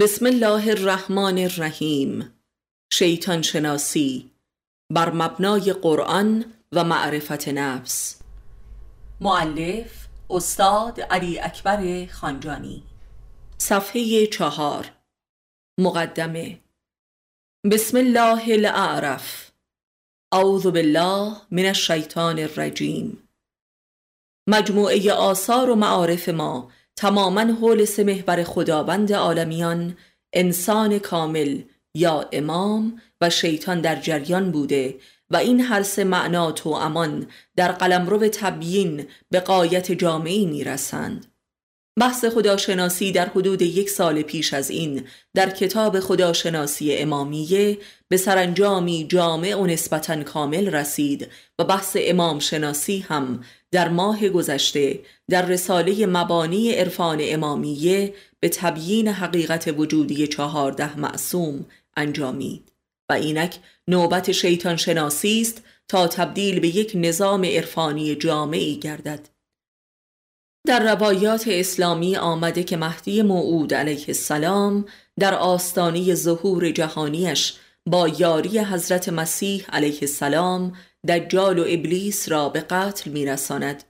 بسم الله الرحمن الرحیم. شیطان شناسی بر مبنای قرآن و معرفت نفس. معلف استاد علی اکبر خانجانی. صفحه چهار. مقدمه. بسم الله الاعرف اعوذ بالله من الشیطان الرجیم. مجموعه آثار و معارف ما تماما حول سه محور خداوند عالمیان انسان کامل یا امام و شیطان در جریان بوده و این هر سه معنا تو امان در قلمرو تبیین به قایت جامعی می‌رسند. بحث خداشناسی در حدود یک سال پیش از این در کتاب خداشناسی امامیه به سرانجامی جامع و نسبتا کامل رسید و بحث امام شناسی هم در ماه گذشته در رساله مبانی عرفان امامیه به تبیین حقیقت وجودی چهارده معصوم انجامید. و اینک نوبت شیطان شناسی است تا تبدیل به یک نظام عرفانی جامعی گردد. در روایات اسلامی آمده که مهدی موعود علیه السلام در آستانی ظهور جهانیش با یاری حضرت مسیح علیه السلام دجال و ابلیس را به قتل میرساند.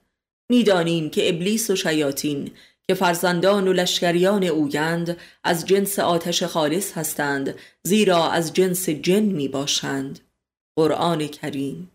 می‌دانیم که ابلیس و شیاطین که فرزندان و لشکریان اوگند از جنس آتش خالص هستند زیرا از جنس جن می باشند قرآن کریم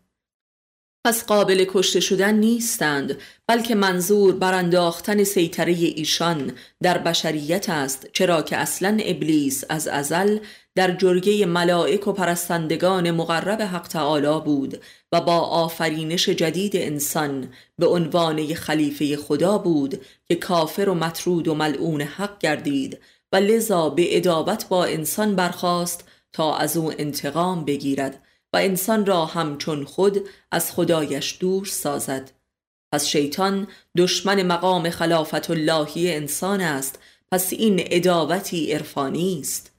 پس قابل کشته شدن نیستند بلکه منظور برانداختن سیطره ایشان در بشریت است چرا که اصلا ابلیس از ازل در جرگه ملائک و پرستندگان مقرب حق تعالی بود و با آفرینش جدید انسان به عنوان خلیفه خدا بود که کافر و مطرود و ملعون حق گردید و لذا به ادابت با انسان برخاست تا از او انتقام بگیرد. و انسان را همچون خود از خدایش دور سازد. پس شیطان دشمن مقام خلافت اللهی انسان است پس این ادابتی عرفانی است.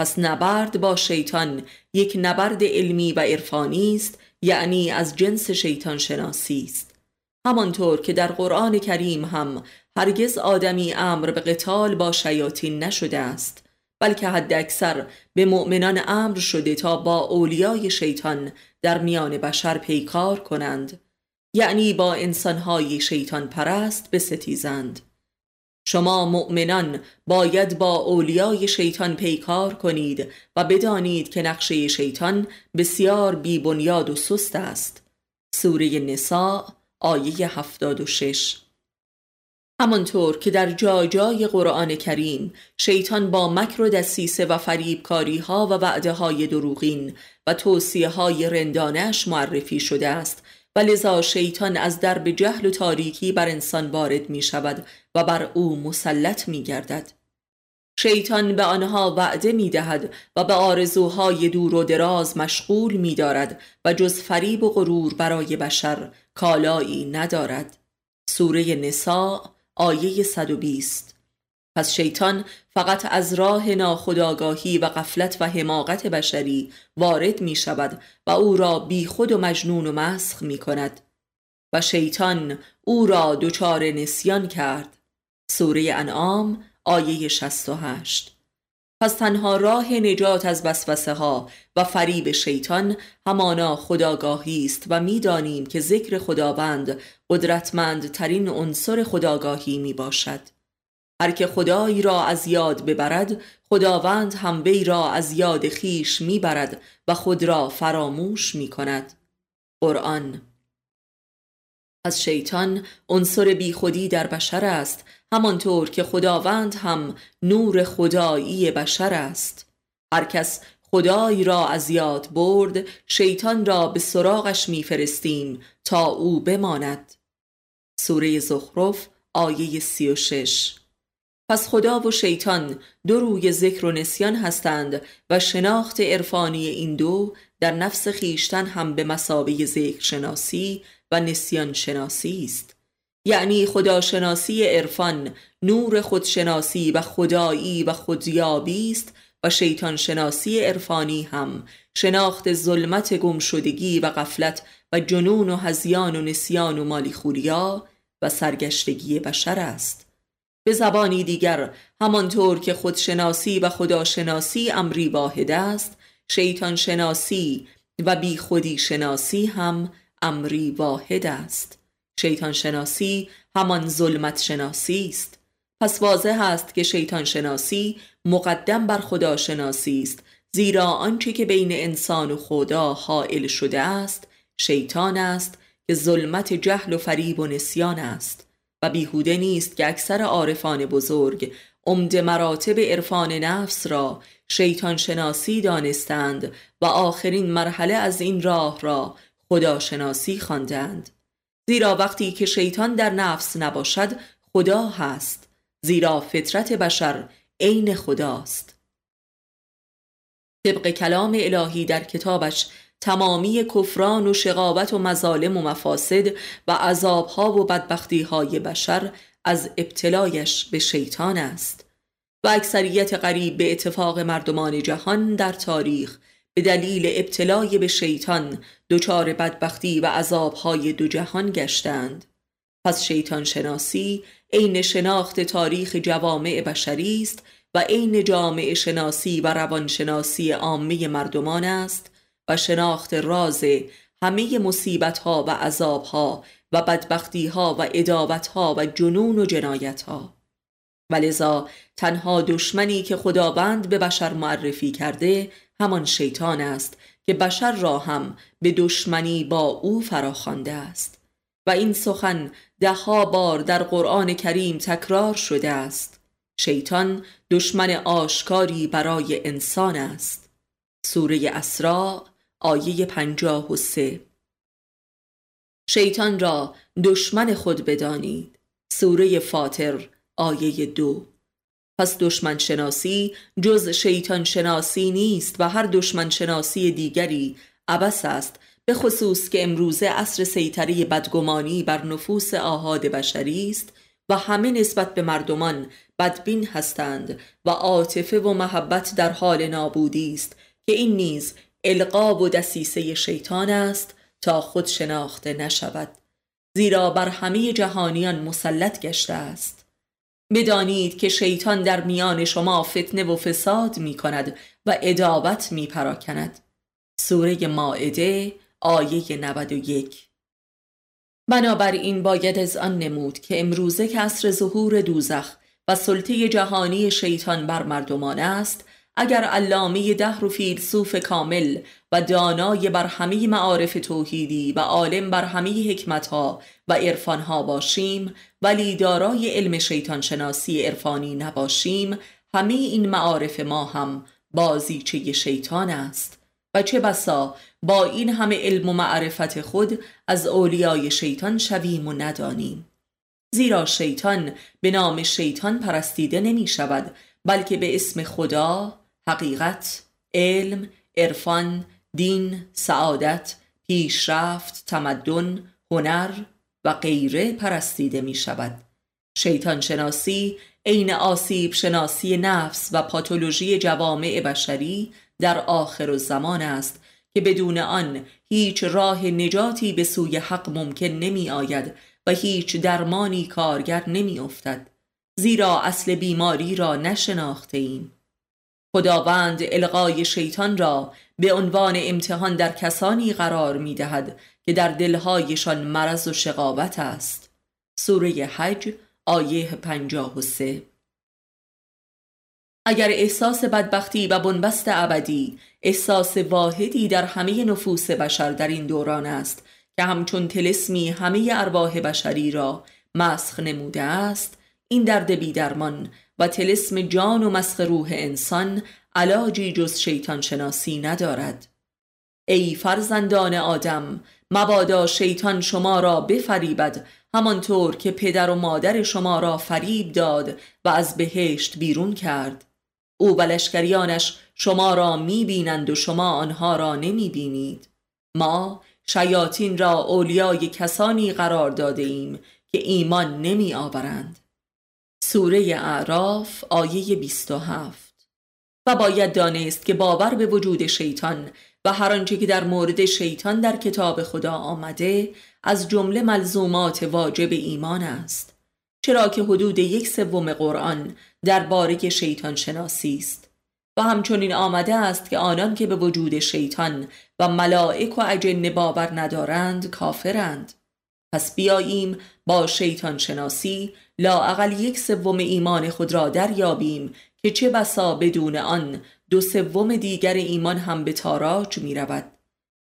پس نبرد با شیطان یک نبرد علمی و عرفانی است یعنی از جنس شیطان شناسی است. همانطور که در قرآن کریم هم هرگز آدمی امر به قتال با شیاطین نشده است. بلکه حد اکثر به مؤمنان امر شده تا با اولیای شیطان در میان بشر پیکار کنند. یعنی با انسانهای شیطان پرست بستیزند. شما مؤمنان باید با اولیای شیطان پیکار کنید و بدانید که نقشه شیطان بسیار بی بنیاد و سست است. سوره نساء آیه 76 همانطور که در جای جای قرآن کریم شیطان با مکر و دسیسه و فریبکاری ها و وعده های دروغین و توصیه های رندانش معرفی شده است و لذا شیطان از درب جهل و تاریکی بر انسان وارد می شود و بر او مسلط می گردد شیطان به آنها وعده می دهد و به آرزوهای دور و دراز مشغول می دارد و جز فریب و غرور برای بشر کالایی ندارد. سوره نساء آیه 120 پس شیطان فقط از راه ناخداگاهی و قفلت و حماقت بشری وارد می شود و او را بی خود و مجنون و مسخ می کند. و شیطان او را دچار نسیان کرد. سوره انعام آیه 68 پس تنها راه نجات از وسوسه ها و فریب شیطان همانا خداگاهی است و می‌دانیم که ذکر خداوند قدرتمند ترین عنصر خداگاهی می باشد هر که خدایی را از یاد ببرد خداوند هم وی را از یاد خیش می‌برد و خود را فراموش می کند قرآن از شیطان عنصر بیخودی در بشر است همانطور که خداوند هم نور خدایی بشر است. هر کس خدایی را از یاد برد شیطان را به سراغش میفرستیم تا او بماند. سوره زخرف آیه 36 پس خدا و شیطان دو روی ذکر و نسیان هستند و شناخت عرفانی این دو در نفس خیشتن هم به مسابه ذکر شناسی و نسیان شناسی است. یعنی خداشناسی عرفان نور خودشناسی و خدایی و خودیابی است و شیطان شناسی عرفانی هم. شناخت ظلمت گمشدگی و غفلت و جنون و هزیان و نسیان و مالی خوریا و سرگشتگی بشر است. به زبانی دیگر همانطور که خودشناسی و خداشناسی امری واحد است شیطان شناسی و بی خودی شناسی هم امری واحد است. شیطان شناسی همان ظلمت شناسی است. پس واضح است که شیطان شناسی مقدم بر خدا شناسی است زیرا آنچه که بین انسان و خدا حائل شده است شیطان است که ظلمت جهل و فریب و نسیان است. و بیهوده نیست که اکثر عارفان بزرگ عمد مراتب عرفان نفس را شیطان شناسی دانستند و آخرین مرحله از این راه را خدا شناسی خواندند. زیرا وقتی که شیطان در نفس نباشد خدا هست. زیرا فطرت بشر عین خداست. طبق کلام الهی در کتابش تمامی کفران و شقاوت و مظالم و مفاسد و عذابها و بدبختیهای بشر از ابتلایش به شیطان است و اکثریت قریب به اتفاق مردمان جهان در تاریخ به دلیل ابتلای به شیطان دچار بدبختی و عذابهای دو جهان گشتند. پس شیطان شناسی عین شناخت تاریخ جوامع بشری است و عین جامع شناسی و روانشناسی عامه مردمان است و شناخت راز همه مصیبت ها و عذاب ها و بدبختی ها و ادابت ها و جنون و جنایت ها ولذا تنها دشمنی که خداوند به بشر معرفی کرده همان شیطان است که بشر را هم به دشمنی با او فراخوانده است. و این سخن دهها بار در قرآن کریم تکرار شده است. شیطان دشمن آشکاری برای انسان است. سوره اسراء آیه پنجاه و سه. شیطان را دشمن خود بدانید. سوره فاطر آیه دو. پس دشمن شناسی جز شیطان شناسی نیست و هر دشمن شناسی دیگری عبس است به خصوص که امروزه عصر سیطره بدگمانی بر نفوس آهاد بشری است و همه نسبت به مردمان بدبین هستند و عاطفه و محبت در حال نابودی است که این نیز القاب و دسیسه شیطان است تا خود شناخته نشود. زیرا بر همه جهانیان مسلط گشته است. بدانید که شیطان در میان شما فتنه و فساد می کند و ادابت می پراکند سوره ماعده آیه 91 بنابراین باید از آن نمود که امروزه کسر ظهور دوزخ و سلطه جهانی شیطان بر مردمان است اگر علامه دهر و فیلسوف کامل و دانای بر همه معارف توحیدی و عالم بر همه حکمتها و عرفانها باشیم ولی دارای علم شیطان شناسی عرفانی نباشیم همه این معارف ما هم بازیچه شیطان است. و چه بسا با این همه علم و معرفت خود از اولیای شیطان شویم و ندانیم. زیرا شیطان به نام شیطان پرستیده نمی شود بلکه به اسم خدا حقیقت علم عرفان دین سعادت پیشرفت تمدن هنر و غیره پرستیده می شود شیطان شناسی عین آسیب شناسی نفس و پاتولوژی جوامع بشری در آخر زمان است که بدون آن هیچ راه نجاتی به سوی حق ممکن نمی آید و هیچ درمانی کارگر نمی افتد زیرا اصل بیماری را نشناخته ایم خداوند القای شیطان را به عنوان امتحان در کسانی قرار می دهد که در دلهایشان مرض و شقاوت است. سوره حج آیه 53 اگر احساس بدبختی و بنبست ابدی احساس واحدی در همه نفوس بشر در این دوران است که همچون تلسمی همه ارواح بشری را مسخ نموده است این درد بیدرمان و تلسم جان و مسخ روح انسان علاجی جز شیطان شناسی ندارد. ای فرزندان آدم مبادا شیطان شما را بفریبد همانطور که پدر و مادر شما را فریب داد و از بهشت بیرون کرد. او و شما را می بینند و شما آنها را نمی بینید ما شیاطین را اولیای کسانی قرار داده ایم که ایمان نمی آورند سوره اعراف آیه 27 و باید دانست که باور به وجود شیطان و هر آنچه که در مورد شیطان در کتاب خدا آمده از جمله ملزومات واجب ایمان است. چرا که حدود یک سوم قرآن درباره شیطان شناسی است. و همچنین آمده است که آنان که به وجود شیطان و ملائک و اجن باور ندارند کافرند. پس بیاییم با شیطان شناسی لااقل یک سوم ایمان خود را دریابیم که چه بسا بدون آن دو سوم دیگر ایمان هم به تاراج می رود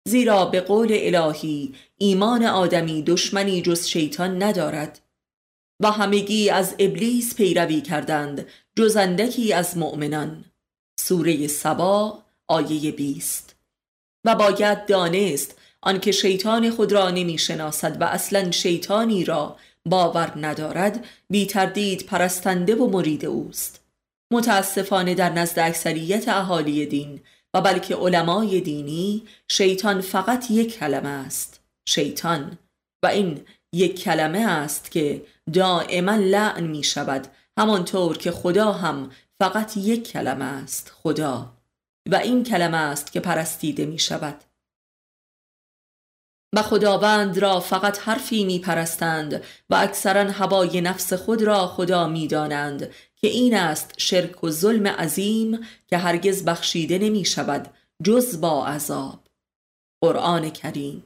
زیرا به قول الهی ایمان آدمی دشمنی جز شیطان ندارد. و همگی از ابلیس پیروی کردند جز اندکی از مؤمنان. سوره سبا آیه بیست. و باید دانست آنکه شیطان خود را نمی شناسد و اصلا شیطانی را باور ندارد بی تردید پرستنده و مرید اوست. متاسفانه در نزد اکثریت اهالی دین و بلکه علمای دینی شیطان فقط یک کلمه است. شیطان. و این یک کلمه است که دائما لعن می شود همانطور که خدا هم فقط یک کلمه است خدا. و این کلمه است که پرستیده می شود و خداوند را فقط حرفی می پرستند و اکثرا هوای نفس خود را خدا می دانند که این است شرک و ظلم عظیم که هرگز بخشیده نمی شود جز با عذاب. قرآن کریم.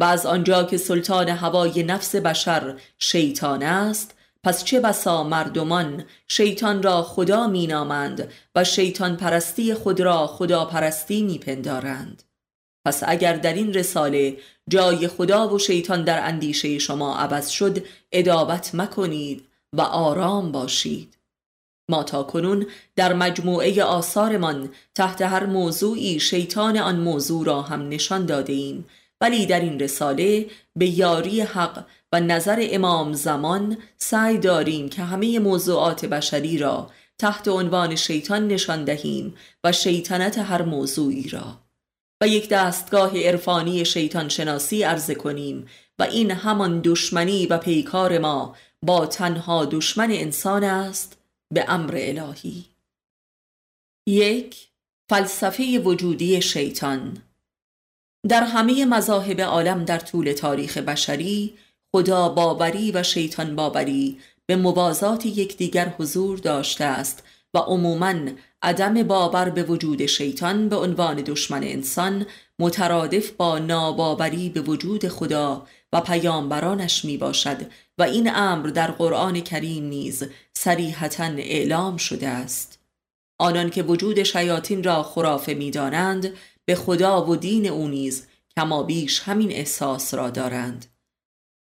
و از آنجا که سلطان هوای نفس بشر شیطان است پس چه بسا مردمان شیطان را خدا مینامند و شیطان پرستی خود را خدا پرستی میپندارند. پس اگر در این رساله جای خدا و شیطان در اندیشه شما عوض شد ادابت مکنید و آرام باشید. ما تا کنون در مجموعه آثارمان تحت هر موضوعی شیطان آن موضوع را هم نشان داده ایم ولی در این رساله به یاری حق و نظر امام زمان سعی داریم که همه موضوعات بشری را تحت عنوان شیطان نشان دهیم و شیطنت هر موضوعی را. و یک دستگاه عرفانی شیطان شناسی عرضه کنیم و این همان دشمنی و پیکار ما با تنها دشمن انسان است به امر الهی. یک فلسفه وجودی شیطان. در همه مذاهب عالم در طول تاریخ بشری خدا باوری و شیطان باوری به موازات یکدیگر حضور داشته است و عموماً عدم باور به وجود شیطان به عنوان دشمن انسان مترادف با ناباوری به وجود خدا و پیامبرانش می باشد و این امر در قرآن کریم نیز صریحتا اعلام شده است. آنان که وجود شیاطین را خرافه می دانند به خدا و دین او نیز کما بیش همین احساس را دارند.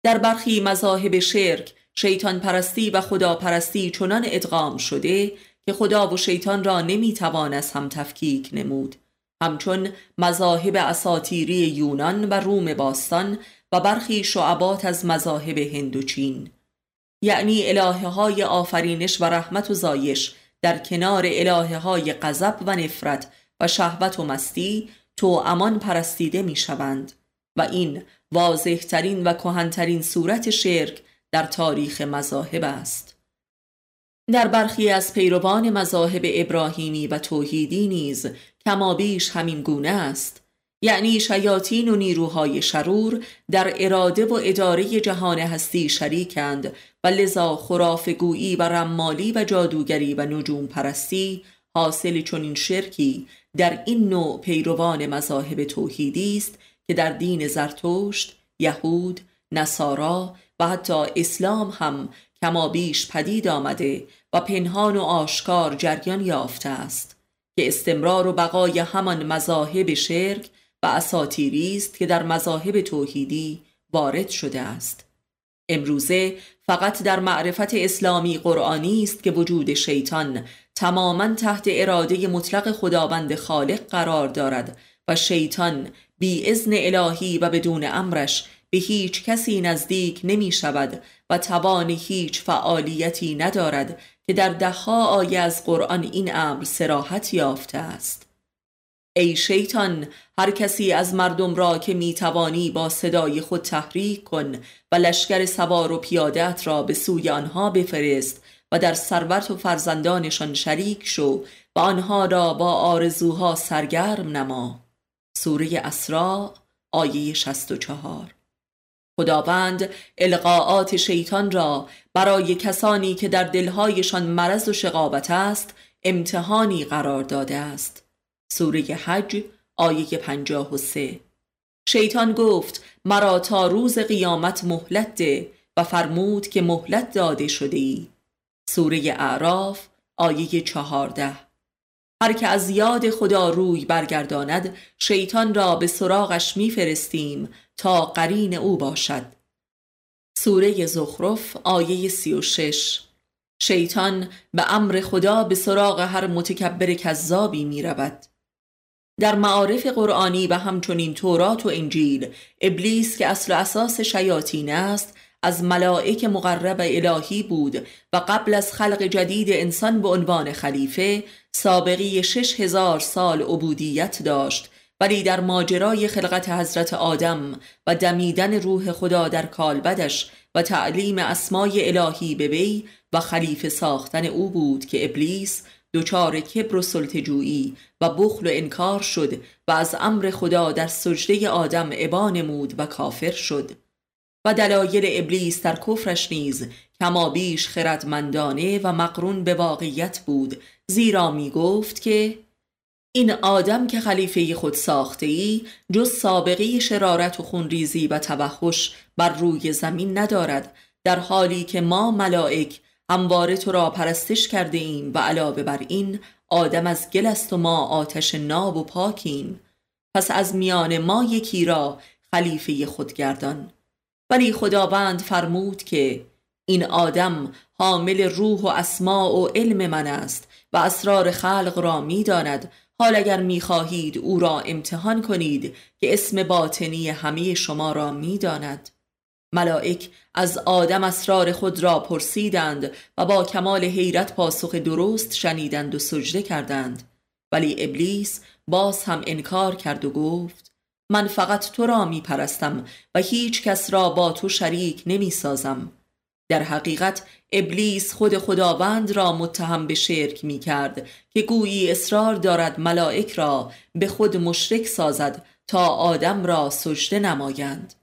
در برخی مذاهب شرک شیطان پرستی و خدا پرستی چنان ادغام شده که خدا و شیطان را نمی‌توان از هم تفکیک نمود. همچون مذاهب اساتیری یونان و روم باستان و برخی شعبات از مذاهب هند و چین یعنی الهه های آفرینش و رحمت و زایش در کنار الهه های غضب و نفرت و شهوت و مستی تو امان پرستیده می شوند و این واضح ترین و کهنترین صورت شرک در تاریخ مذاهب است. در برخی از پیروان مذاهب ابراهیمی و توحیدی نیز کمابیش همین گونه است یعنی شیاطین و نیروهای شرور در اراده و اداره جهان هستی شریکند و لذا خرافگویی و رمالی و جادوگری و نجوم پرستی حاصل چنین شرکی در این نوع پیروان مذاهب توحیدی است که در دین زرتشت، یهود، نصارا و حتی اسلام هم کما بیش پدید آمده و پنهان و آشکار جریان یافته است که استمرار و بقای همان مذاهب شرک و اساتیری است که در مذاهب توحیدی وارد شده است. امروزه فقط در معرفت اسلامی قرآنی است که وجود شیطان تماما تحت اراده مطلق خداوند خالق قرار دارد و شیطان بی ازن الهی و بدون امرش به هیچ کسی نزدیک نمی شود و توان هیچ فعالیتی ندارد که در دهها آیه از قرآن این امر سراحت یافته است. ای شیطان هر کسی از مردم را که می توانی با صدای خود تحریک کن و لشکر سوار و پیادت را به سوی آنها بفرست و در ثروت و فرزندانشان شریک شو و آنها را با آرزوها سرگرم نما. سوره اسراء آیه 64 خداوند القاعات شیطان را برای کسانی که در دلهایشان مرض و شقابت است امتحانی قرار داده است. سوره حج آیه 53 شیطان گفت مرا تا روز قیامت مهلت ده و فرمود که مهلت داده شده ای. سوره اعراف آیه 14 هر که از یاد خدا روی برگرداند شیطان را به سراغش میفرستیم تا قرین او باشد. سوره زخرف آیه 36 شیطان به امر خدا به سراغ هر متکبر کذابی می رود. در معارف قرآنی و همچنین تورات و انجیل ابلیس که اصل اساس شیاطین است از ملائک مقرب الهی بود و قبل از خلق جدید انسان به عنوان خلیفه سابقی شش هزار سال عبودیت داشت ولی در ماجرای خلقت حضرت آدم و دمیدن روح خدا در کالبدش و تعلیم اسمای الهی به وی و خلیفه ساختن او بود که ابلیس دچار کبر و سلطجویی و بخل و انکار شد و از امر خدا در سجده آدم عبا نمود و کافر شد. و دلایل ابلیس در کفرش نیز کما بیش خردمندانه و مقرون به واقعیت بود زیرا می گفت که این آدم که خلیفه خود ساخته ای جز سابقه شرارت و خونریزی و توحش بر روی زمین ندارد در حالی که ما ملائک همواره تو را پرستش کرده ایم و علاوه بر این آدم از گل است و ما آتش ناب و پاکیم. پس از میان ما یکی را خلیفه خود گردان ولی خداوند فرمود که این آدم حامل روح و اسماع و علم من است و اسرار خلق را می‌داند. حال اگر می‌خواهید او را امتحان کنید که اسم باطنی همه شما را می‌داند. ملائک از آدم اسرار خود را پرسیدند و با کمال حیرت پاسخ درست شنیدند و سجده کردند. ولی ابلیس باز هم انکار کرد و گفت من فقط تو را می پرستم و هیچ کس را با تو شریک نمی سازم در حقیقت ابلیس خود خداوند را متهم به شرک می کرد که گویی اصرار دارد ملائک را به خود مشرک سازد تا آدم را سجده نمایند.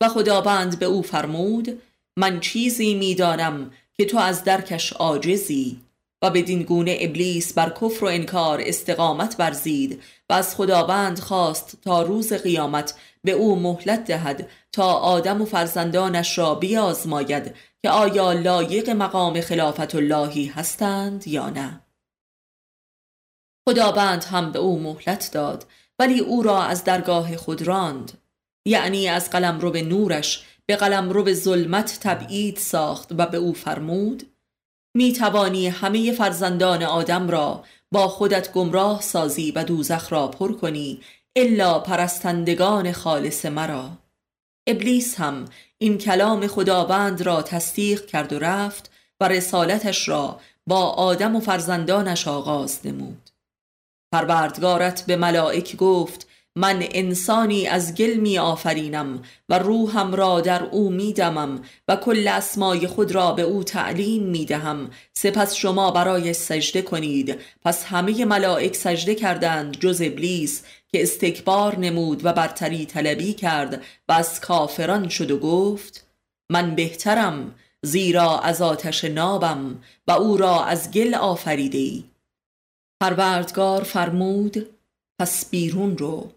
و خداوند به او فرمود من چیزی می‌دانم که تو از درکش عاجزی و بدین گونه ابلیس بر کفر و انکار استقامت برزید و از خداوند خواست تا روز قیامت به او مهلت دهد تا آدم و فرزندانش را بیازماید که آیا لایق مقام خلافت اللهی هستند یا نه. خداوند هم به او مهلت داد ولی او را از درگاه خود راند. یعنی از قلم رو به نورش به قلم رو به ظلمت تبعید ساخت و به او فرمود می توانی همه فرزندان آدم را با خودت گمراه سازی و دوزخ را پر کنی الا پرستندگان خالص مرا. ابلیس هم این کلام خداوند را تصدیق کرد و رفت و رسالتش را با آدم و فرزندانش آغاز نمود. پروردگارت به ملائک گفت من انسانی از گل می آفرینم و روحم را در او می دمم و کل اسمای خود را به او تعلیم می دهم سپس شما برای سجده کنید. پس همه ملائک سجده کردند جز ابلیس که استکبار نمود و برتری طلبی کرد و از کافران شد و گفت من بهترم زیرا از آتش نابم و او را از گل آفریده ای. پروردگار فرمود پس بیرون رو.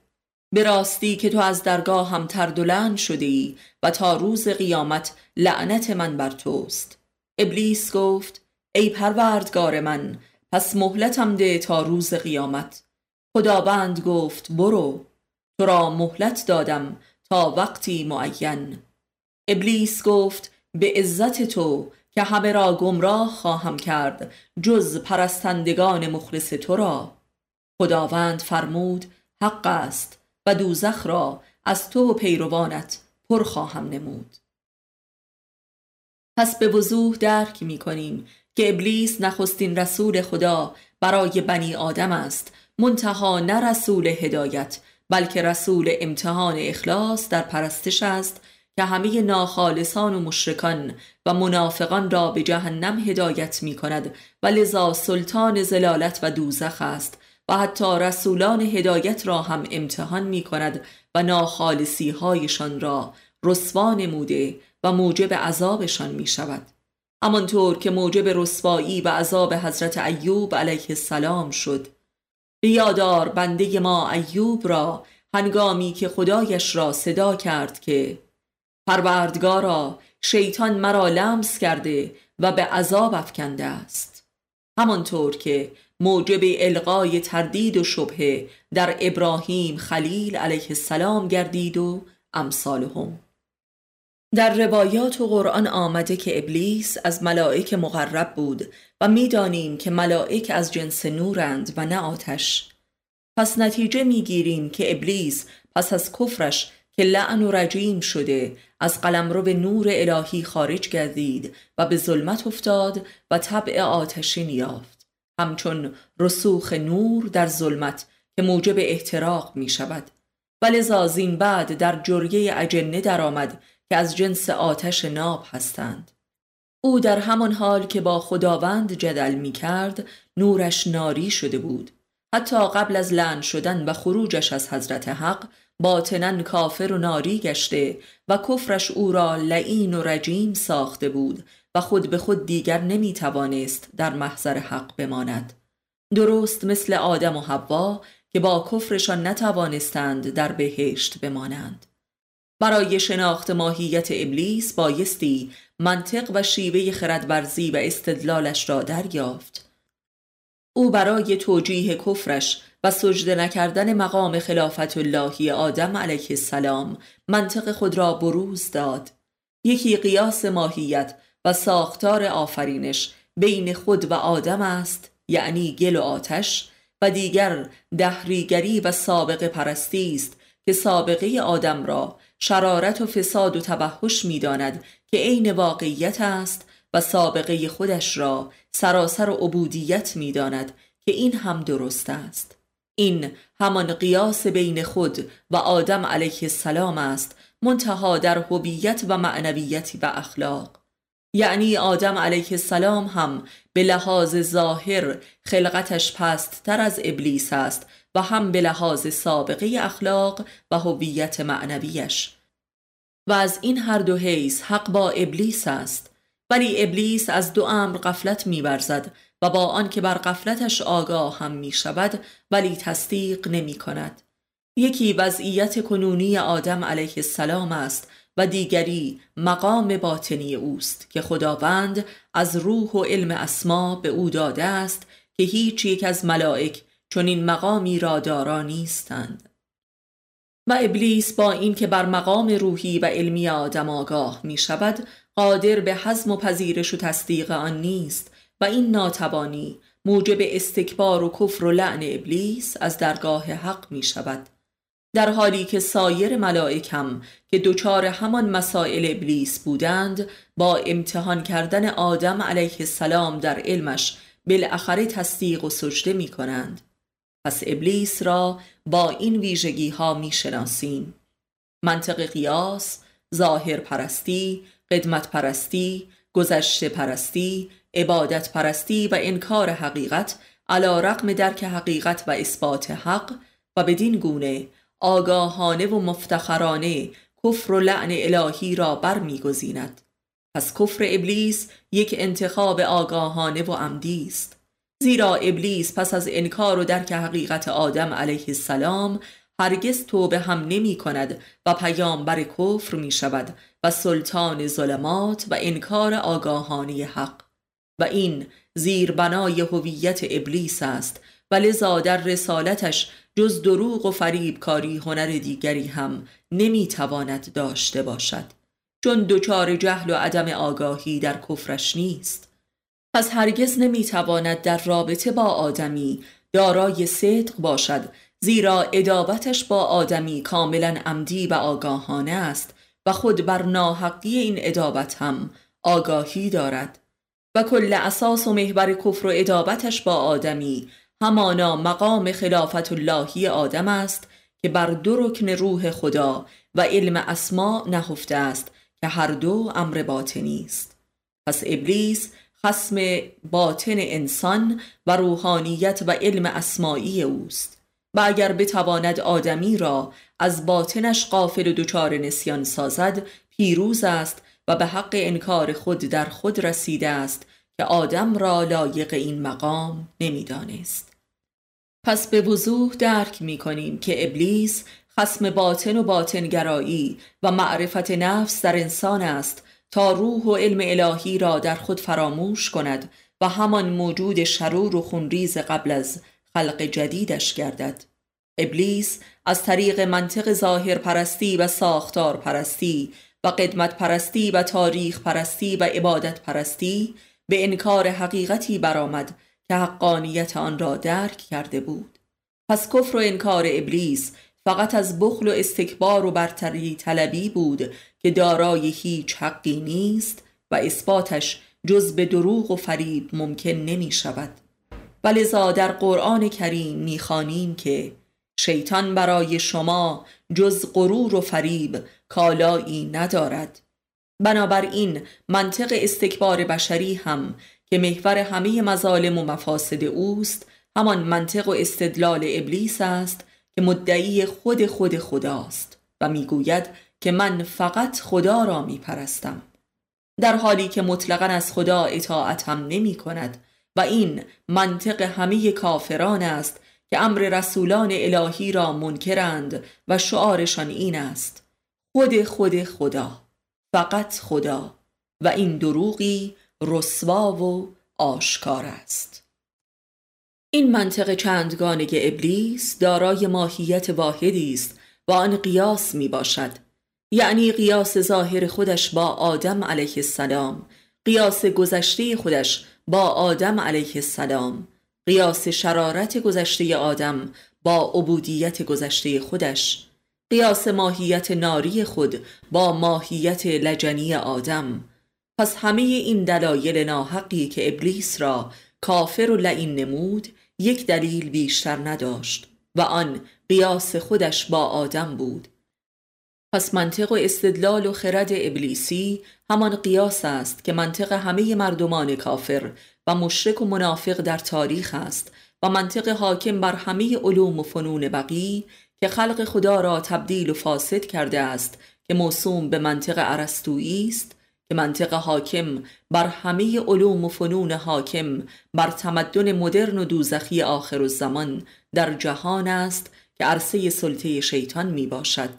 به راستی که تو از درگاه هم تردلند شده ای و تا روز قیامت لعنت من بر توست. ابلیس گفت ای پروردگار من پس مهلتم ده تا روز قیامت. خداوند گفت برو تو را مهلت دادم تا وقتی معین. ابلیس گفت به عزت تو که همه را گمراه خواهم کرد جز پرستندگان مخلص تو را. خداوند فرمود حق است. و دوزخ را از تو و پیروانت پر خواهم نمود. پس به وضوح درک می کنیم که ابلیس نخستین رسول خدا برای بنی آدم است منتها نه رسول هدایت بلکه رسول امتحان اخلاص در پرستش است که همه ناخالصان و مشرکان و منافقان را به جهنم هدایت می کند و لذا سلطان زلالت و دوزخ است و حتی رسولان هدایت را هم امتحان می کند و ناخالصی هایشان را رسوا نموده و موجب عذابشان می شود همانطور که موجب رسوایی و عذاب حضرت ایوب علیه السلام شد. بیادار بنده ما ایوب را هنگامی که خدایش را صدا کرد که پروردگارا شیطان مرا لمس کرده و به عذاب افکنده است. همانطور که موجب القای تردید و شبهه در ابراهیم خلیل علیه السلام گردید و امثالهم. در روایات و قرآن آمده که ابلیس از ملائک مقرب بود و می‌دانیم که ملائک از جنس نورند و نه آتش. پس نتیجه می‌گیریم که ابلیس پس از کفرش که لعن و رجیم شده از قلمرو به نور الهی خارج گردید و به ظلمت افتاد و طبع آتشین یافت همچون رسوخ نور در ظلمت که موجب احتراق می شود و لذا بعد در جریه اجنه درآمد که از جنس آتش ناب هستند. او در همان حال که با خداوند جدل می کرد نورش ناری شده بود. حتی قبل از لعن شدن و خروجش از حضرت حق باطنا کافر و ناری گشته و کفرش او را لعین و رجیم ساخته بود و خود به خود دیگر نمی توانست در محضر حق بماند. درست مثل آدم و حوا که با کفرشان نتوانستند در بهشت بمانند. برای شناخت ماهیت ابلیس بایستی منطق و شیوه خردورزی و استدلالش را دریافت. او برای توجیه کفرش و سجده نکردن مقام خلافت اللهی آدم علیه السلام منطق خود را بروز داد. یکی قیاس ماهیت و ساختار آفرینش بین خود و آدم است یعنی گل و آتش و دیگر دهریگری و سابقه پرستی است که سابقه آدم را شرارت و فساد و توحش می‌داند که عین واقعیت است و سابقه خودش را سراسر و عبودیت می‌داند که این هم درست است. این همان قیاس بین خود و آدم علیه السلام است منتها در هویت و معنویتی و اخلاق. یعنی آدم علیه السلام هم به لحاظ ظاهر خلقتش پست تر از ابلیس است و هم به لحاظ سابقه اخلاق و هویت معنویش. و از این هر دو حیث حق با ابلیس است. ولی ابلیس از دو امر قفلت میورزد و با آنکه بر قفلتش آگاه هم می شود ولی تصدیق نمی کند یکی وضعیت کنونی آدم علیه السلام است و دیگری مقام باطنی اوست که خداوند از روح و علم اسما به او داده است که هیچ یک از ملائک چون این مقامی را دارا نیستند. و ابلیس با اینکه بر مقام روحی و علمی آدم آگاه می شود قادر به حزم و پذیرش و تصدیق آن نیست و این ناتوانی موجب استکبار و کفر و لعن ابلیس از درگاه حق می شود. در حالی که سایر ملائکم که دچار همان مسائل ابلیس بودند با امتحان کردن آدم علیه السلام در علمش بالاخره تصدیق و سجده می کنند پس ابلیس را با این ویژگی ها می شناسیم منطق قیاس، ظاهر پرستی، قدمت پرستی، گذشته پرستی، عبادت پرستی و انکار حقیقت علا رقم درک حقیقت و اثبات حق و بدین گونه آگاهانه و مفتخرانه کفر و لعن الهی را برمیگزیند پس کفر ابلیس یک انتخاب آگاهانه و عمدی است. زیرا ابلیس پس از انکار و درک حقیقت آدم علیه السلام هرگز توبه هم نمی کند و پیامبر کفر می شود و سلطان ظلمات و انکار آگاهانه حق. و این زیربنای هویت ابلیس است و لذا در رسالتش جز دروغ و فریب کاری هنر دیگری هم نمی‌تواند داشته باشد. چون دچار جهل و عدم آگاهی در کفرش نیست. پس هرگز نمی‌تواند در رابطه با آدمی دارای صدق باشد زیرا ادابتش با آدمی کاملا عمدی و آگاهانه است و خود بر ناحقی این ادابت هم آگاهی دارد. و کل اساس و محور کفر و ادابتش با آدمی همانا مقام خلافت اللهی آدم است که بر دو رکن روح خدا و علم اسما نهفته است که هر دو امر باطنی است. پس ابلیس خسم باطن انسان و روحانیت و علم اسمایی اوست و اگر بتواند آدمی را از باطنش قافل و دچار نسیان سازد پیروز است و به حق انکار خود در خود رسیده است که آدم را لایق این مقام نمی‌دانست. پس به وضوح درک می کنیم که ابلیس خسم باطن و باطنگرایی و معرفت نفس در انسان است تا روح و علم الهی را در خود فراموش کند و همان موجود شرور و خونریز قبل از خلق جدیدش گردد. ابلیس از طریق منطق ظاهر پرستی و ساختار پرستی و قدمت پرستی و تاریخ پرستی و عبادت پرستی به انکار حقیقتی برآمد که حقانیت آن را درک کرده بود. پس کفر و انکار ابلیس فقط از بخل و استکبار و برتری طلبی بود که دارای هیچ حقی نیست و اثباتش جز به دروغ و فریب ممکن نمی شود. ولذا در قرآن کریم می‌خوانیم که شیطان برای شما جز غرور و فریب کالایی ندارد. بنابراین منطق استکبار بشری هم که محور همه مظالم و مفاسد اوست همان منطق و استدلال ابلیس است که مدعی خود خود خداست و می‌گوید که من فقط خدا را میپرستم. در حالی که مطلقا از خدا اطاعت هم نمی کند و این منطق همه کافران است که امر رسولان الهی را منکرند و شعارشان این است خود خود خدا. فقط خدا و این دروغی رسوا و آشکار است. این منطق چندگانه ابلیس دارای ماهیت واحدی است و آن قیاس می باشد. یعنی قیاس ظاهر خودش با آدم علیه السلام قیاس گذشته خودش با آدم علیه السلام قیاس شرارت گذشته آدم با عبودیت گذشته خودش قیاس ماهیت ناری خود با ماهیت لجنی آدم. پس همه این دلایل ناحقی که ابلیس را کافر و لعین نمود یک دلیل بیشتر نداشت و آن قیاس خودش با آدم بود. پس منطق و استدلال و خرد ابلیسی همان قیاس است که منطق همه مردمان کافر و مشرک و منافق در تاریخ است و منطق حاکم بر همه علوم و فنون بقی که خلق خدا را تبدیل و فاسد کرده است که موسوم به منطق عرستویی است که منطق حاکم بر همه علوم و فنون حاکم بر تمدن مدرن و دوزخی آخر و در جهان است که عرصه سلطه شیطان می باشد.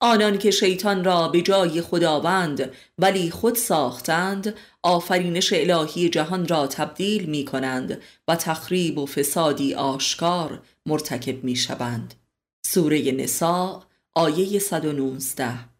آنان که شیطان را به جای خداوند ولی خود ساختند آفرینش الهی جهان را تبدیل می کنند و تخریب و فسادی آشکار مرتکب می شوند. سوره نساء آیه 119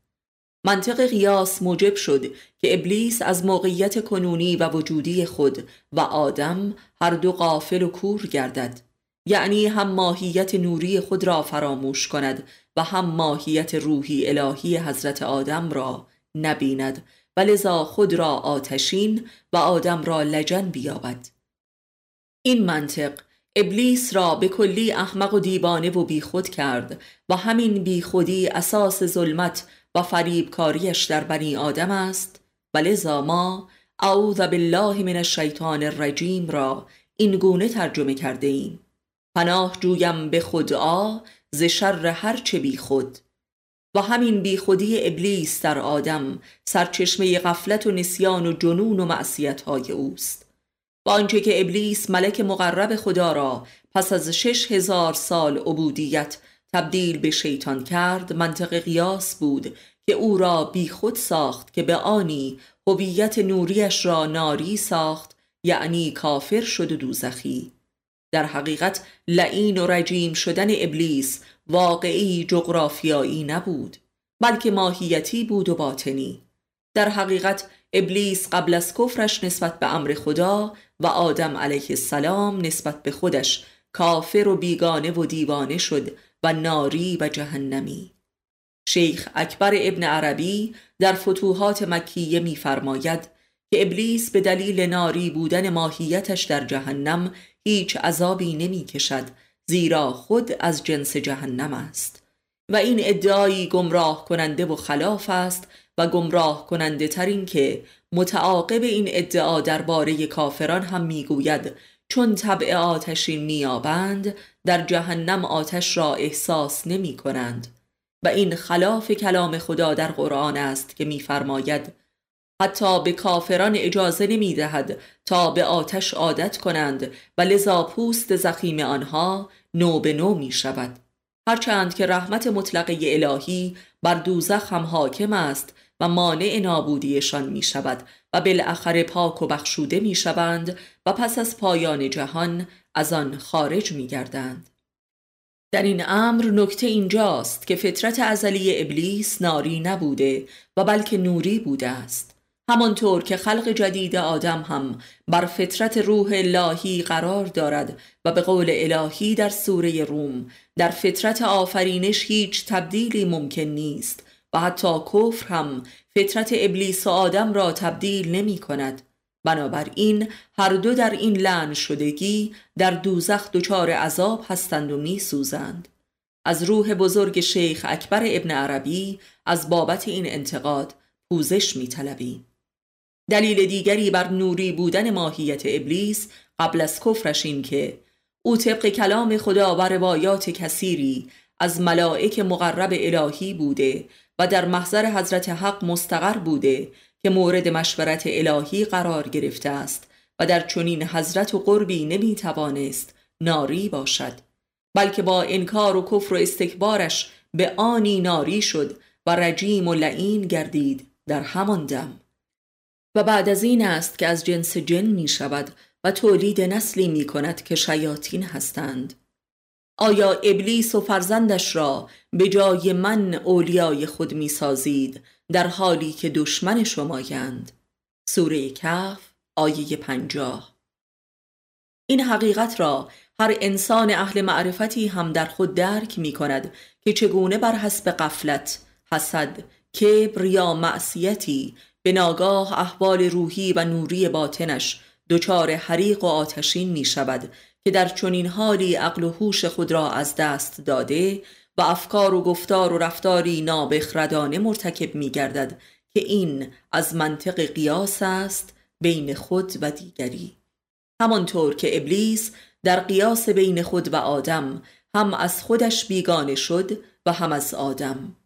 منطق قیاس موجب شد که ابلیس از موقعیت کنونی و وجودی خود و آدم هر دو قافل و کور گردد. یعنی هم ماهیت نوری خود را فراموش کند و هم ماهیت روحی الهی حضرت آدم را نبیند و لذا خود را آتشین و آدم را لجن بیابد. این منطق ابلیس را به کلی احمق و دیوانه و بیخود کرد و همین بیخودی اساس ظلمت و فریبکاریش در بنی آدم است و لذا ما اعوذ بالله من الشیطان الرجیم را این گونه ترجمه کرده ایم. پناه جویم به خدا ز شر هرچه بی خود و همین بیخودی ابلیس در آدم سرچشمه غفلت و نسیان و جنون و معصیت های اوست. با آنچه که ابلیس ملک مقرب خدا را پس از شش هزار سال عبودیت تبدیل به شیطان کرد منطق قیاس بود که او را بی خود ساخت که به آنی هویت نوریش را ناری ساخت یعنی کافر شد و دوزخی. در حقیقت لعین و رجیم شدن ابلیس واقعی جغرافیایی نبود بلکه ماهیتی بود و باطنی. در حقیقت ابلیس قبل از کفرش نسبت به امر خدا و آدم علیه السلام نسبت به خودش کافر و بیگانه و دیوانه شد و ناری و جهنمی. شیخ اکبر ابن عربی در فتوحات مکیه میفرماید که ابلیس به دلیل ناری بودن ماهیتش در جهنم هیچ عذابی نمی کشد زیرا خود از جنس جهنم است. و این ادعایی گمراه کننده و خلاف است و گمراه کننده تر این که متعاقب این ادعا درباره کافران هم می‌گوید چون طبع آتشین میابند در جهنم آتش را احساس نمی کنند و این خلاف کلام خدا در قرآن است که میفرماید حتی به کافران اجازه نمی دهد تا به آتش عادت کنند و لذا پوست زخیم آنها نو به نو می شود هرچند که رحمت مطلقه الهی بر دوزخ هم حاکم است و مانع نابودیشان می شود و بالاخره پاک و بخشوده می شوند و پس از پایان جهان از آن خارج می گردند. در این امر نکته اینجاست که فطرت ازلی ابلیس ناری نبوده و بلکه نوری بوده است همانطور که خلق جدید آدم هم بر فطرت روح الهی قرار دارد و به قول الهی در سوره روم در فطرت آفرینش هیچ تبدیلی ممکن نیست و حتی کفر هم فطرت ابلیس و آدم را تبدیل نمی کند بنابراین هر دو در این لعن شدگی در دوزخ دچار عذاب هستند و می سوزند. از روح بزرگ شیخ اکبر ابن عربی از بابت این انتقاد پوزش می طلبی. دلیل دیگری بر نوری بودن ماهیت ابلیس قبل از کفرش این که او طبق کلام خدا و روایات کثیری از ملائک مقرب الهی بوده و در محضر حضرت حق مستقر بوده که مورد مشورت الهی قرار گرفته است و در چنین حضرت و قربی نمی توانست ناری باشد بلکه با انکار و کفر و استکبارش به آنی ناری شد و رجیم و لعین گردید در همان دم. و بعد از این است که از جنس جن می شود و تولید نسلی می کند که شیاطین هستند. آیا ابلیس و فرزندش را به جای من اولیای خود می سازید در حالی که دشمن شمایند سوره کف آیه پنجاه. این حقیقت را هر انسان اهل معرفتی هم در خود درک می کند که چگونه بر حسب قفلت، حسد، کبر یا معصیتی به ناگاه احوال روحی و نوری باطنش دچار حریق و آتشین می شود که در چنین حالی عقل و هوش خود را از دست داده و افکار و گفتار و رفتاری نابخردانه مرتکب می گردد که این از منطق قیاس است بین خود و دیگری. همانطور که ابلیس در قیاس بین خود و آدم هم از خودش بیگانه شد و هم از آدم.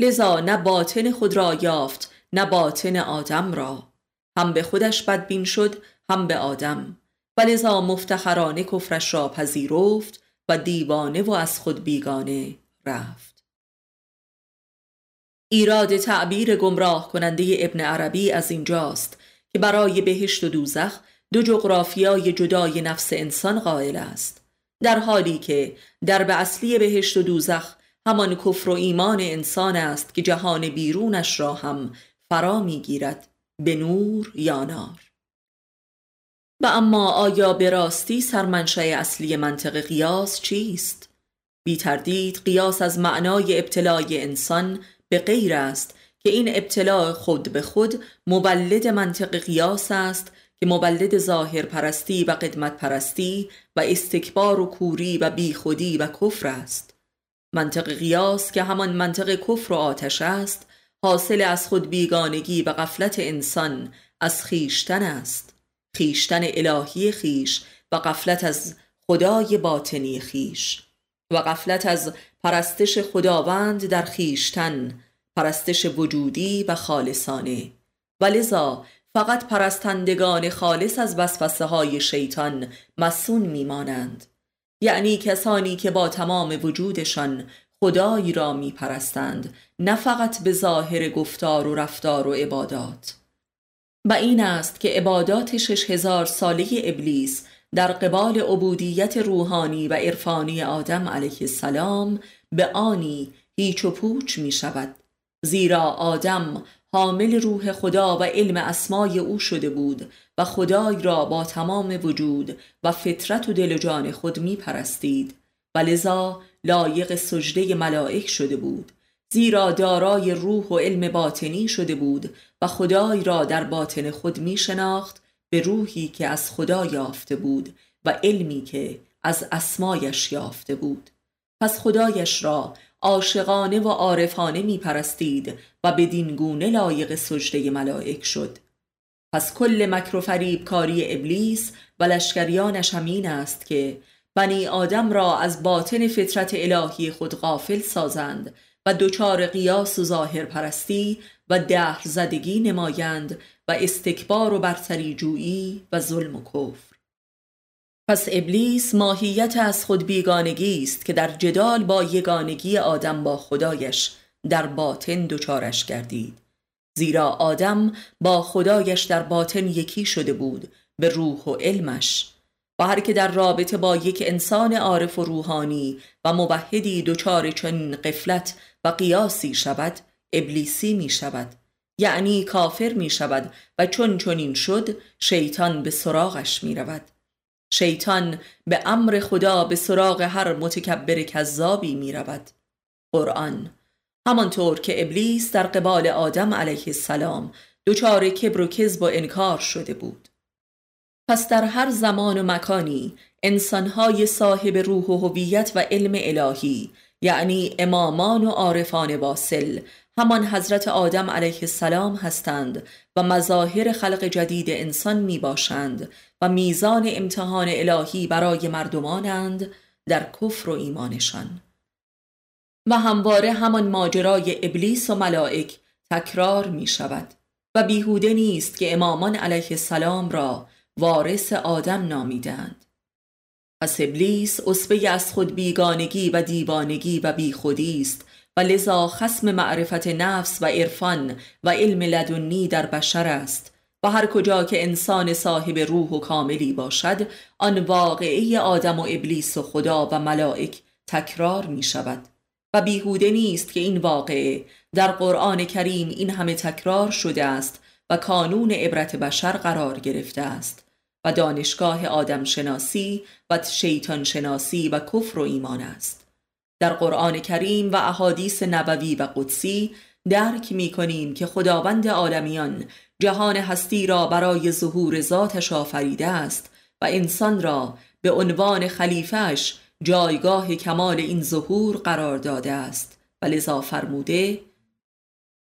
لذا نه باطن خود را یافت نه باطن آدم را. هم به خودش بدبین شد هم به آدم. و لذا مفتخرانه کفرش را پذیرفت و دیوانه و از خود بیگانه رفت. ایراد تعبیر گمراه کننده ابن عربی از اینجاست که برای بهشت و دوزخ دو جغرافیای جدای نفس انسان قائل است. در حالی که در به اصلی بهشت و دوزخ همان کفر و ایمان انسان است که جهان بیرونش را هم فرا می‌گیرد به نور یا نار. و اما آیا به راستی سرمنشه اصلی منطق قیاس چیست؟ بی تردید قیاس از معنای ابتلای انسان به غیر است که این ابتلاع خود به خود مبلد منطق قیاس است که مبلد ظاهر پرستی و قدمت پرستی و استکبار و کوری و بیخودی و کفر است منطق قیاس که همان منطق کفر و آتش است حاصل از خود بیگانگی و غفلت انسان از خیشتن است خیشتن الهی خیش و قفلت از خدای باطنی خیش و قفلت از پرستش خداوند در خیشتن پرستش وجودی و خالصانه. و لذا فقط پرستندگان خالص از وسوسه های شیطان مسون میمانند. یعنی کسانی که با تمام وجودشان خدایی را می پرستند نه فقط به ظاهر گفتار و رفتار و عبادات. و این است که عبادات شش هزار ساله ابلیس در قبال عبودیت روحانی و عرفانی آدم علیه السلام به آنی هیچ و پوچ می شود. زیرا آدم حامل روح خدا و علم اسمای او شده بود و خدای را با تمام وجود و فطرت و دل و جان خود می پرستید. و لذا لایق سجده ملائک شده بود. زیرا دارای روح و علم باطنی شده بود و خدای را در باطن خود می شناخت به روحی که از خدا یافته بود و علمی که از اسمایش یافته بود. پس خدایش را عاشقانه و عارفانه می پرستید و بدین گونه لایق سجده ملائک شد. پس کل مکر کاری ابلیس و لشکریانش همین است که بنی آدم را از باطن فطرت الهی خود غافل سازند و دچار قیاس و ظاهر پرستی و دهر زدگی نمایند و استکبار و برتری جویی و ظلم و کفر. پس ابلیس ماهیت از خود بیگانگی است که در جدال با یگانگی آدم با خدایش در باطن دچارش گردید. زیرا آدم با خدایش در باطن یکی شده بود به روح و علمش. و هر که در رابطه با یک انسان عارف و روحانی و مبهدی دچار چنین قفلت و قیاسی شود ابلیسی می شود یعنی کافر می شود و چون چنین شد شیطان به سراغش می رود. شیطان به امر خدا به سراغ هر متکبر کذابی می رود. قرآن همانطور که ابلیس در قبال آدم علیه السلام دچار کبر و کذب و انکار شده بود. پس در هر زمان و مکانی انسانهای صاحب روح و هویت و علم الهی یعنی امامان و عارفان واصل همان حضرت آدم علیه السلام هستند و مظاهر خلق جدید انسان می باشند و میزان امتحان الهی برای مردمانند در کفر و ایمانشان. و همواره همان ماجرای ابلیس و ملائک تکرار می شود و بیهوده نیست که امامان علیه السلام را وارث آدم نامیدند پس ابلیس اصبه از خود بیگانگی و دیوانگی و بیخودی است و لذا خسم معرفت نفس و عرفان و علم لدنی در بشر است و هر کجا که انسان صاحب روح و کاملی باشد آن واقعی آدم و ابلیس و خدا و ملائک تکرار می شود. و بیهوده نیست که این واقعه در قرآن کریم این همه تکرار شده است و کانون عبرت بشر قرار گرفته است. و دانشگاه آدم شناسی و شیطان شناسی و کفر و ایمان است. در قرآن کریم و احادیث نبوی و قدسی درک می کنیم که خداوند عالمیان جهان هستی را برای ظهور ذاتش آفریده است و انسان را به عنوان خلیفهش جایگاه کمال این ظهور قرار داده است. و لذا فرموده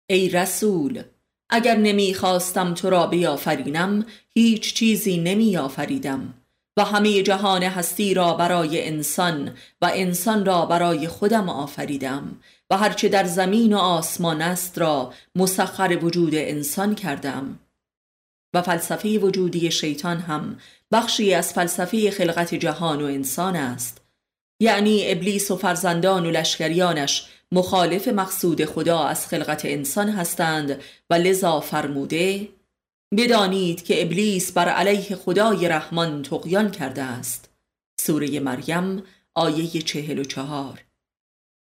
ای رسول اگر نمی‌خواستم تو را بیافرینم هیچ چیزی نمی آفریدم و همه جهان هستی را برای انسان و انسان را برای خودم آفریدم و هرچه در زمین و آسمان است را مسخر وجود انسان کردم. و فلسفه وجودی شیطان هم بخشی از فلسفه خلقت جهان و انسان است. یعنی ابلیس و فرزندان و لشکریانش مخالف مقصود خدا از خلقت انسان هستند و لذا فرموده بدانید که ابلیس بر علیه خدای رحمان تقیان کرده است. سوره مریم آیه چهل و چهار.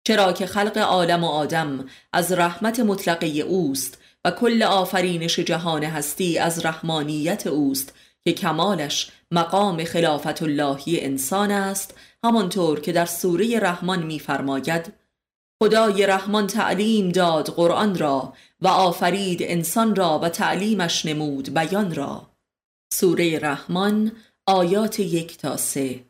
چرا که خلق عالم و آدم از رحمت مطلقه اوست و کل آفرینش جهان هستی از رحمانیت اوست که کمالش مقام خلافت اللهی انسان است همانطور که در سوره رحمان می‌فرماید خدای رحمان تعلیم داد قرآن را و آفرید انسان را و تعلیمش نمود بیان را. سوره رحمان آیات یک تا سه.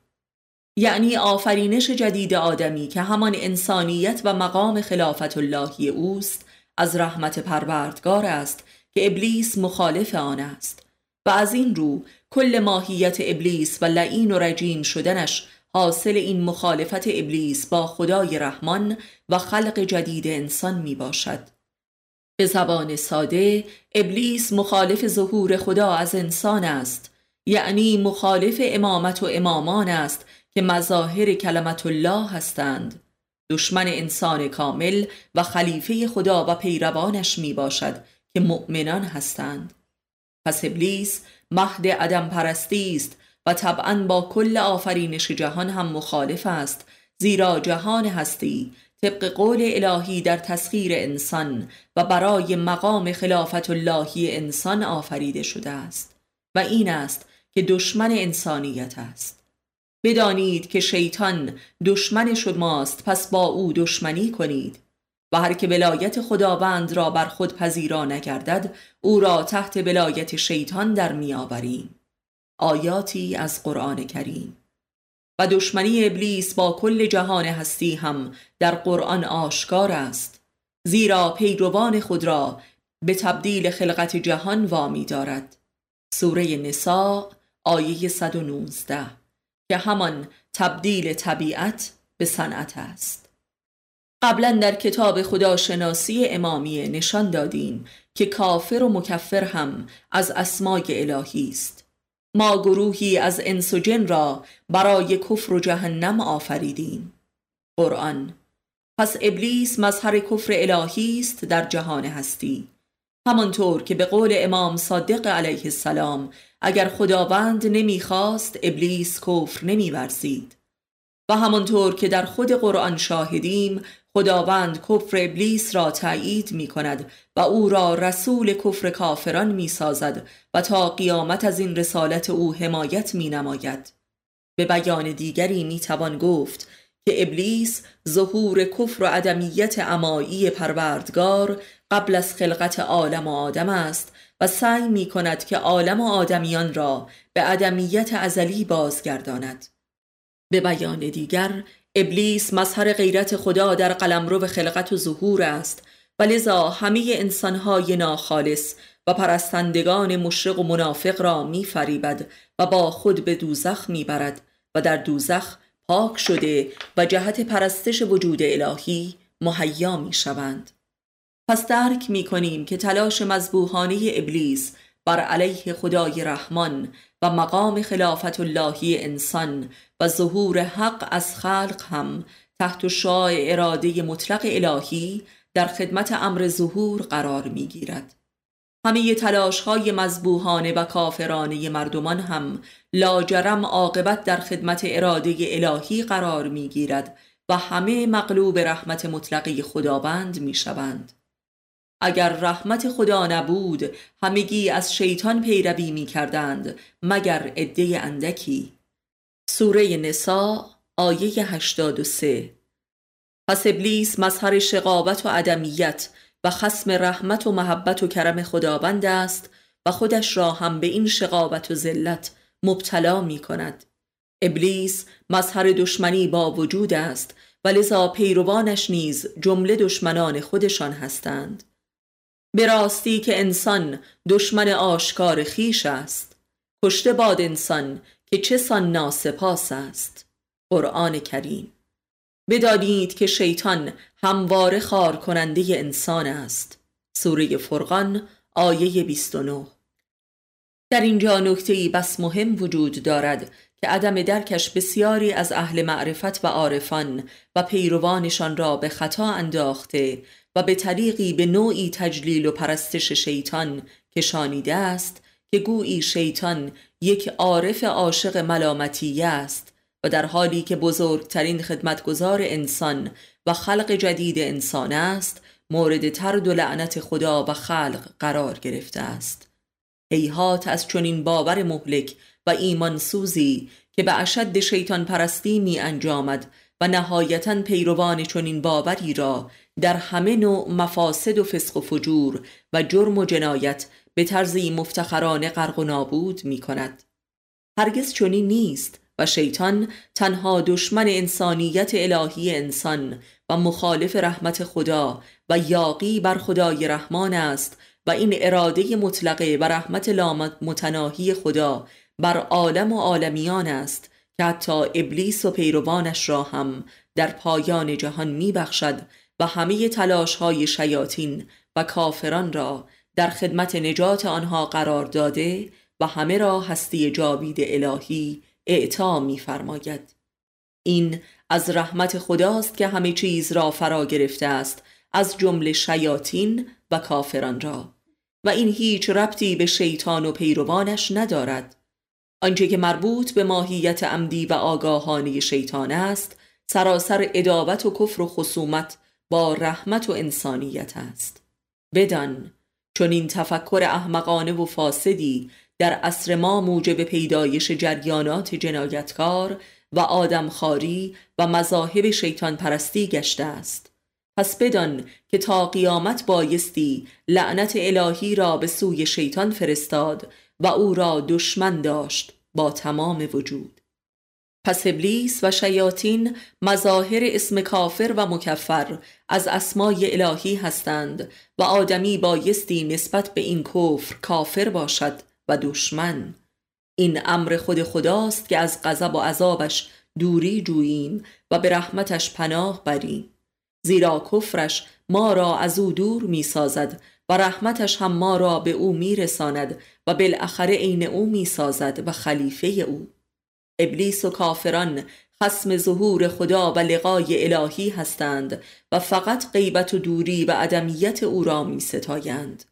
یعنی آفرینش جدید آدمی که همان انسانیت و مقام خلافت اللهی اوست از رحمت پروردگار است که ابلیس مخالف آن است. و از این رو کل ماهیت ابلیس و لعین و رجیم شدنش حاصل این مخالفت ابلیس با خدای رحمان و خلق جدید انسان می باشد به زبان ساده ابلیس مخالف ظهور خدا از انسان است. یعنی مخالف امامت و امامان است که مظاهر کلمت الله هستند. دشمن انسان کامل و خلیفه خدا و پیروانش می باشد که مؤمنان هستند. پس ابلیس مهد عدم پرستی است و طبعا با کل آفرینش جهان هم مخالف است زیرا جهان هستی طبق قول الهی در تسخیر انسان و برای مقام خلافت اللهی انسان آفریده شده است و این است که دشمن انسانیت است. بدانید که شیطان دشمن شماست پس با او دشمنی کنید و هر که ولایت خداوند را بر خود پذیرا نگردد او را تحت ولایت شیطان در میآوریم. آیاتی از قرآن کریم. و دشمنی ابلیس با کل جهان هستی هم در قرآن آشکار است زیرا پیروان خود را به تبدیل خلقت جهان وامی دارد. سوره نساء آیه 119 که همان تبدیل طبیعت به صنعت است. قبلا در کتاب خداشناسی امامیه نشان دادیم که کافر و مکفر هم از اسمای الهی است. ما گروهی از انس و جن را برای کفر و جهنم آفریدیم. قرآن پس ابلیس مظهر کفر الهی است در جهان هستی. همانطور که به قول امام صادق علیه السلام اگر خداوند نمی‌خواست ابلیس کفر نمیورزید. و همانطور که در خود قرآن شاهدیم خداوند کفر ابلیس را تایید می کند و او را رسول کفر کافران می سازد و تا قیامت از این رسالت او حمایت می نماید. به بیان دیگری می توان گفت که ابلیس ظهور کفر و عدمیت امایی پروردگار قبل از خلقت عالم و آدم است و سعی می کند که عالم و آدمیان را به عدمیت ازلی بازگرداند به بیان دیگر ابلیس مظهر غیرت خدا در قلمرو خلقت و ظهور است و لذا همه انسانهای ناخالص و پرستندگان مشرق و منافق را میفریبد و با خود به دوزخ می‌برد و در دوزخ پاک شده و جهت پرستش وجود الهی مهیا می شوند. پس درک می کنیم که تلاش مذبوحانه ابلیس بر علیه خدای رحمان و مقام خلافت اللهی انسان و ظهور حق از خلق هم تحت شعاع اراده مطلق الهی در خدمت امر ظهور قرار می گیرد. همه تلاش های مذبوحانه و کافرانه مردمان هم لاجرم عاقبت در خدمت اراده الهی قرار می گیرد و همه مغلوب رحمت مطلقی خداوند می شوند. اگر رحمت خدا نبود همگی از شیطان پیروی می کردند مگر عده اندکی؟ سوره نسا آیه 83 پس ابلیس مظهر شقابت و عدمیت و خسم رحمت و محبت و کرم خداوند است و خودش را هم به این شقابت و ذلت مبتلا می کند ابلیس مظهر دشمنی با وجود است و لذا پیروانش نیز جمله دشمنان خودشان هستند. به راستی که انسان دشمن آشکار خیش است. کشته باد انسان که چه سان ناسپاس است. قرآن کریم. بدانید که شیطان همواره خار کننده انسان است. سوره فرقان آیه 29 در اینجا نکته بس مهم وجود دارد که عدم درکش بسیاری از اهل معرفت و عارفان و پیروانشان را به خطا انداخته و به طریقی به نوعی تجلیل و پرستش شیطان کشانیده است که گویی شیطان یک عارف عاشق ملامتی است و در حالی که بزرگترین خدمتگزار انسان و خلق جدید انسان است مورد ترد و لعنت خدا و خلق قرار گرفته است. هیهات از چنین باور مهلک و ایمان سوزی که به اشد شیطان پرستی می انجامد نهایتا پیروان چنین باوری را در همه نوع مفاسد و فسق و فجور و جرم و جنایت به طرزی مفتخرانه غرق و نابود می کند هرگز چنین نیست و شیطان تنها دشمن انسانیت الهی انسان و مخالف رحمت خدا و یاقی بر خدای رحمان است و این اراده مطلقه و رحمت لامت متناهی خدا بر عالم و عالمیان است که حتی ابلیس و پیروانش را هم در پایان جهان می بخشد و همه تلاش های شیاطین و کافران را در خدمت نجات آنها قرار داده و همه را هستی جاوید الهی اعطا می‌فرماید. این از رحمت خداست که همه چیز را فرا گرفته است از جمله شیاطین و کافران را و این هیچ ربطی به شیطان و پیروانش ندارد. آنچه که مربوط به ماهیت عمدی و آگاهانی شیطان است سراسر ادابت و کفر و خصومت با رحمت و انسانیت است. بدان چون این تفکر احمقانه و فاسدی در عصر ما موجب پیدایش جریانات جنایتکار و آدمخواری و مذاهب شیطان پرستی گشته است. پس بدان که تا قیامت بایستی لعنت الهی را به سوی شیطان فرستاد و او را دشمن داشت با تمام وجود. پس ابلیس و شیاطین مظاهر اسم کافر و مکفر از اسمای الهی هستند و آدمی بایستی نسبت به این کفر کافر باشد و دشمن. این امر خود خداست که از غضب و عذابش دوری جوییم و به رحمتش پناه بریم. زیرا کفرش ما را از او دور می سازد و رحمتش هم ما را به او می رساند و بالاخره عین او می سازد و خلیفه او ابلیس و کافران خسم ظهور خدا و لقای الهی هستند و فقط غیبت و دوری و عدمیت او را می ستایند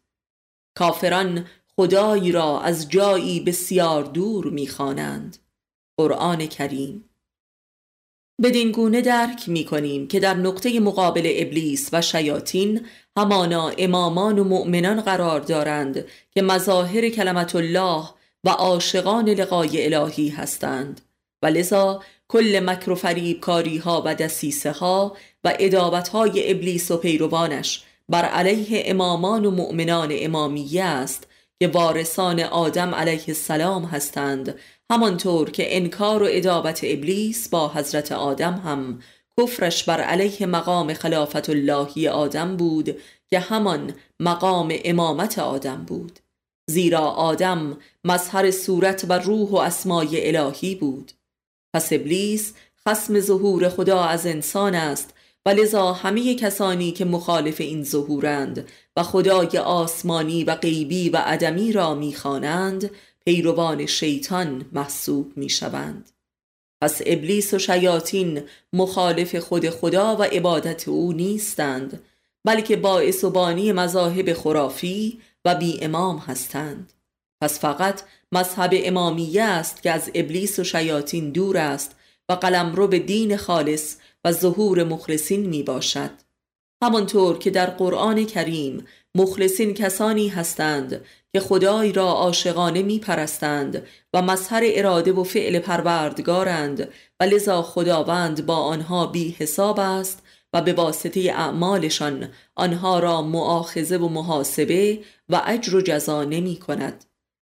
کافران خدایی را از جایی بسیار دور می خوانند. قرآن کریم بدین گونه درک می کنیم که در نقطه مقابل ابلیس و شیاطین همانا امامان و مؤمنان قرار دارند که مظاهر کلمت الله و عاشقان لقای الهی هستند. و لذا کل مکر و فریب کاری ها و دسیسه ها و ادابت های ابلیس و پیروانش بر علیه امامان و مؤمنان امامیه است که وارثان آدم علیه السلام هستند همانطور که انکار و ادابت ابلیس با حضرت آدم هم کفرش بر علیه مقام خلافت اللهی آدم بود که همان مقام امامت آدم بود. زیرا آدم مظهر صورت و روح و اسمای الهی بود. پس ابلیس خسم ظهور خدا از انسان است و لذا همه کسانی که مخالف این ظهورند و خدای آسمانی و غیبی و عدمی را می‌خوانند پیروان شیطان محسوب می‌شوند. پس ابلیس و شیاطین مخالف خود خدا و عبادت او نیستند بلکه باعث و بانی مذاهب خرافی و بی امام هستند. پس فقط مذهب امامیه است که از ابلیس و شیاطین دور است و قلمرو به دین خالص و ظهور مخلصین می باشد همانطور که در قرآن کریم مخلصین کسانی هستند که خدای را عاشقانه می پرستند و مظهر اراده و فعل پروردگارند و لذا خداوند با آنها بی حساب است و به واسطه اعمالشان آنها را معاخذه و محاسبه و اجر و جزا نمی کند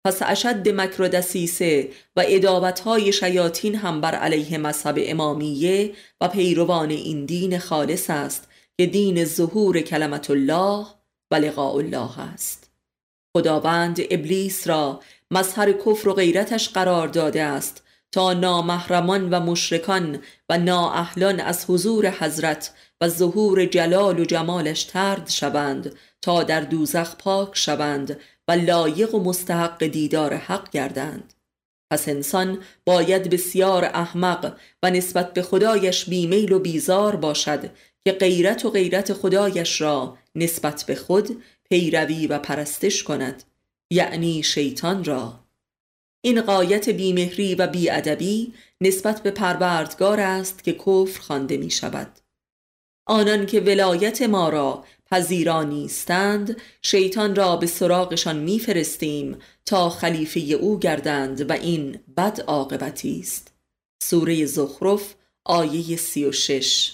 پس اشد مکر و دسیسه و ادابت شیاطین هم بر علیه مذهب امامیه و پیروان این دین خالص است که دین ظهور کلمت الله و لقاء الله است. خداوند ابلیس را مظهر کفر و غیرتش قرار داده است تا نامحرمان و مشرکان و نااهلان از حضور حضرت و ظهور جلال و جمالش ترد شوند تا در دوزخ پاک شوند و لایق و مستحق دیدار حق گردند. پس انسان باید بسیار احمق و نسبت به خدایش بیمیل و بیزار باشد که غیرت و غیرت خدایش را نسبت به خود پیروی و پرستش کند یعنی شیطان را. این قایت بیمهری و بیادبی نسبت به پروردگار است که کفر خوانده می شود آنان که ولایت ما را پذیرا نیستند شیطان را به سراغشان میفرستیم تا خلیفه او گردند و این بد عاقبتی است. سوره زخرف آیه 36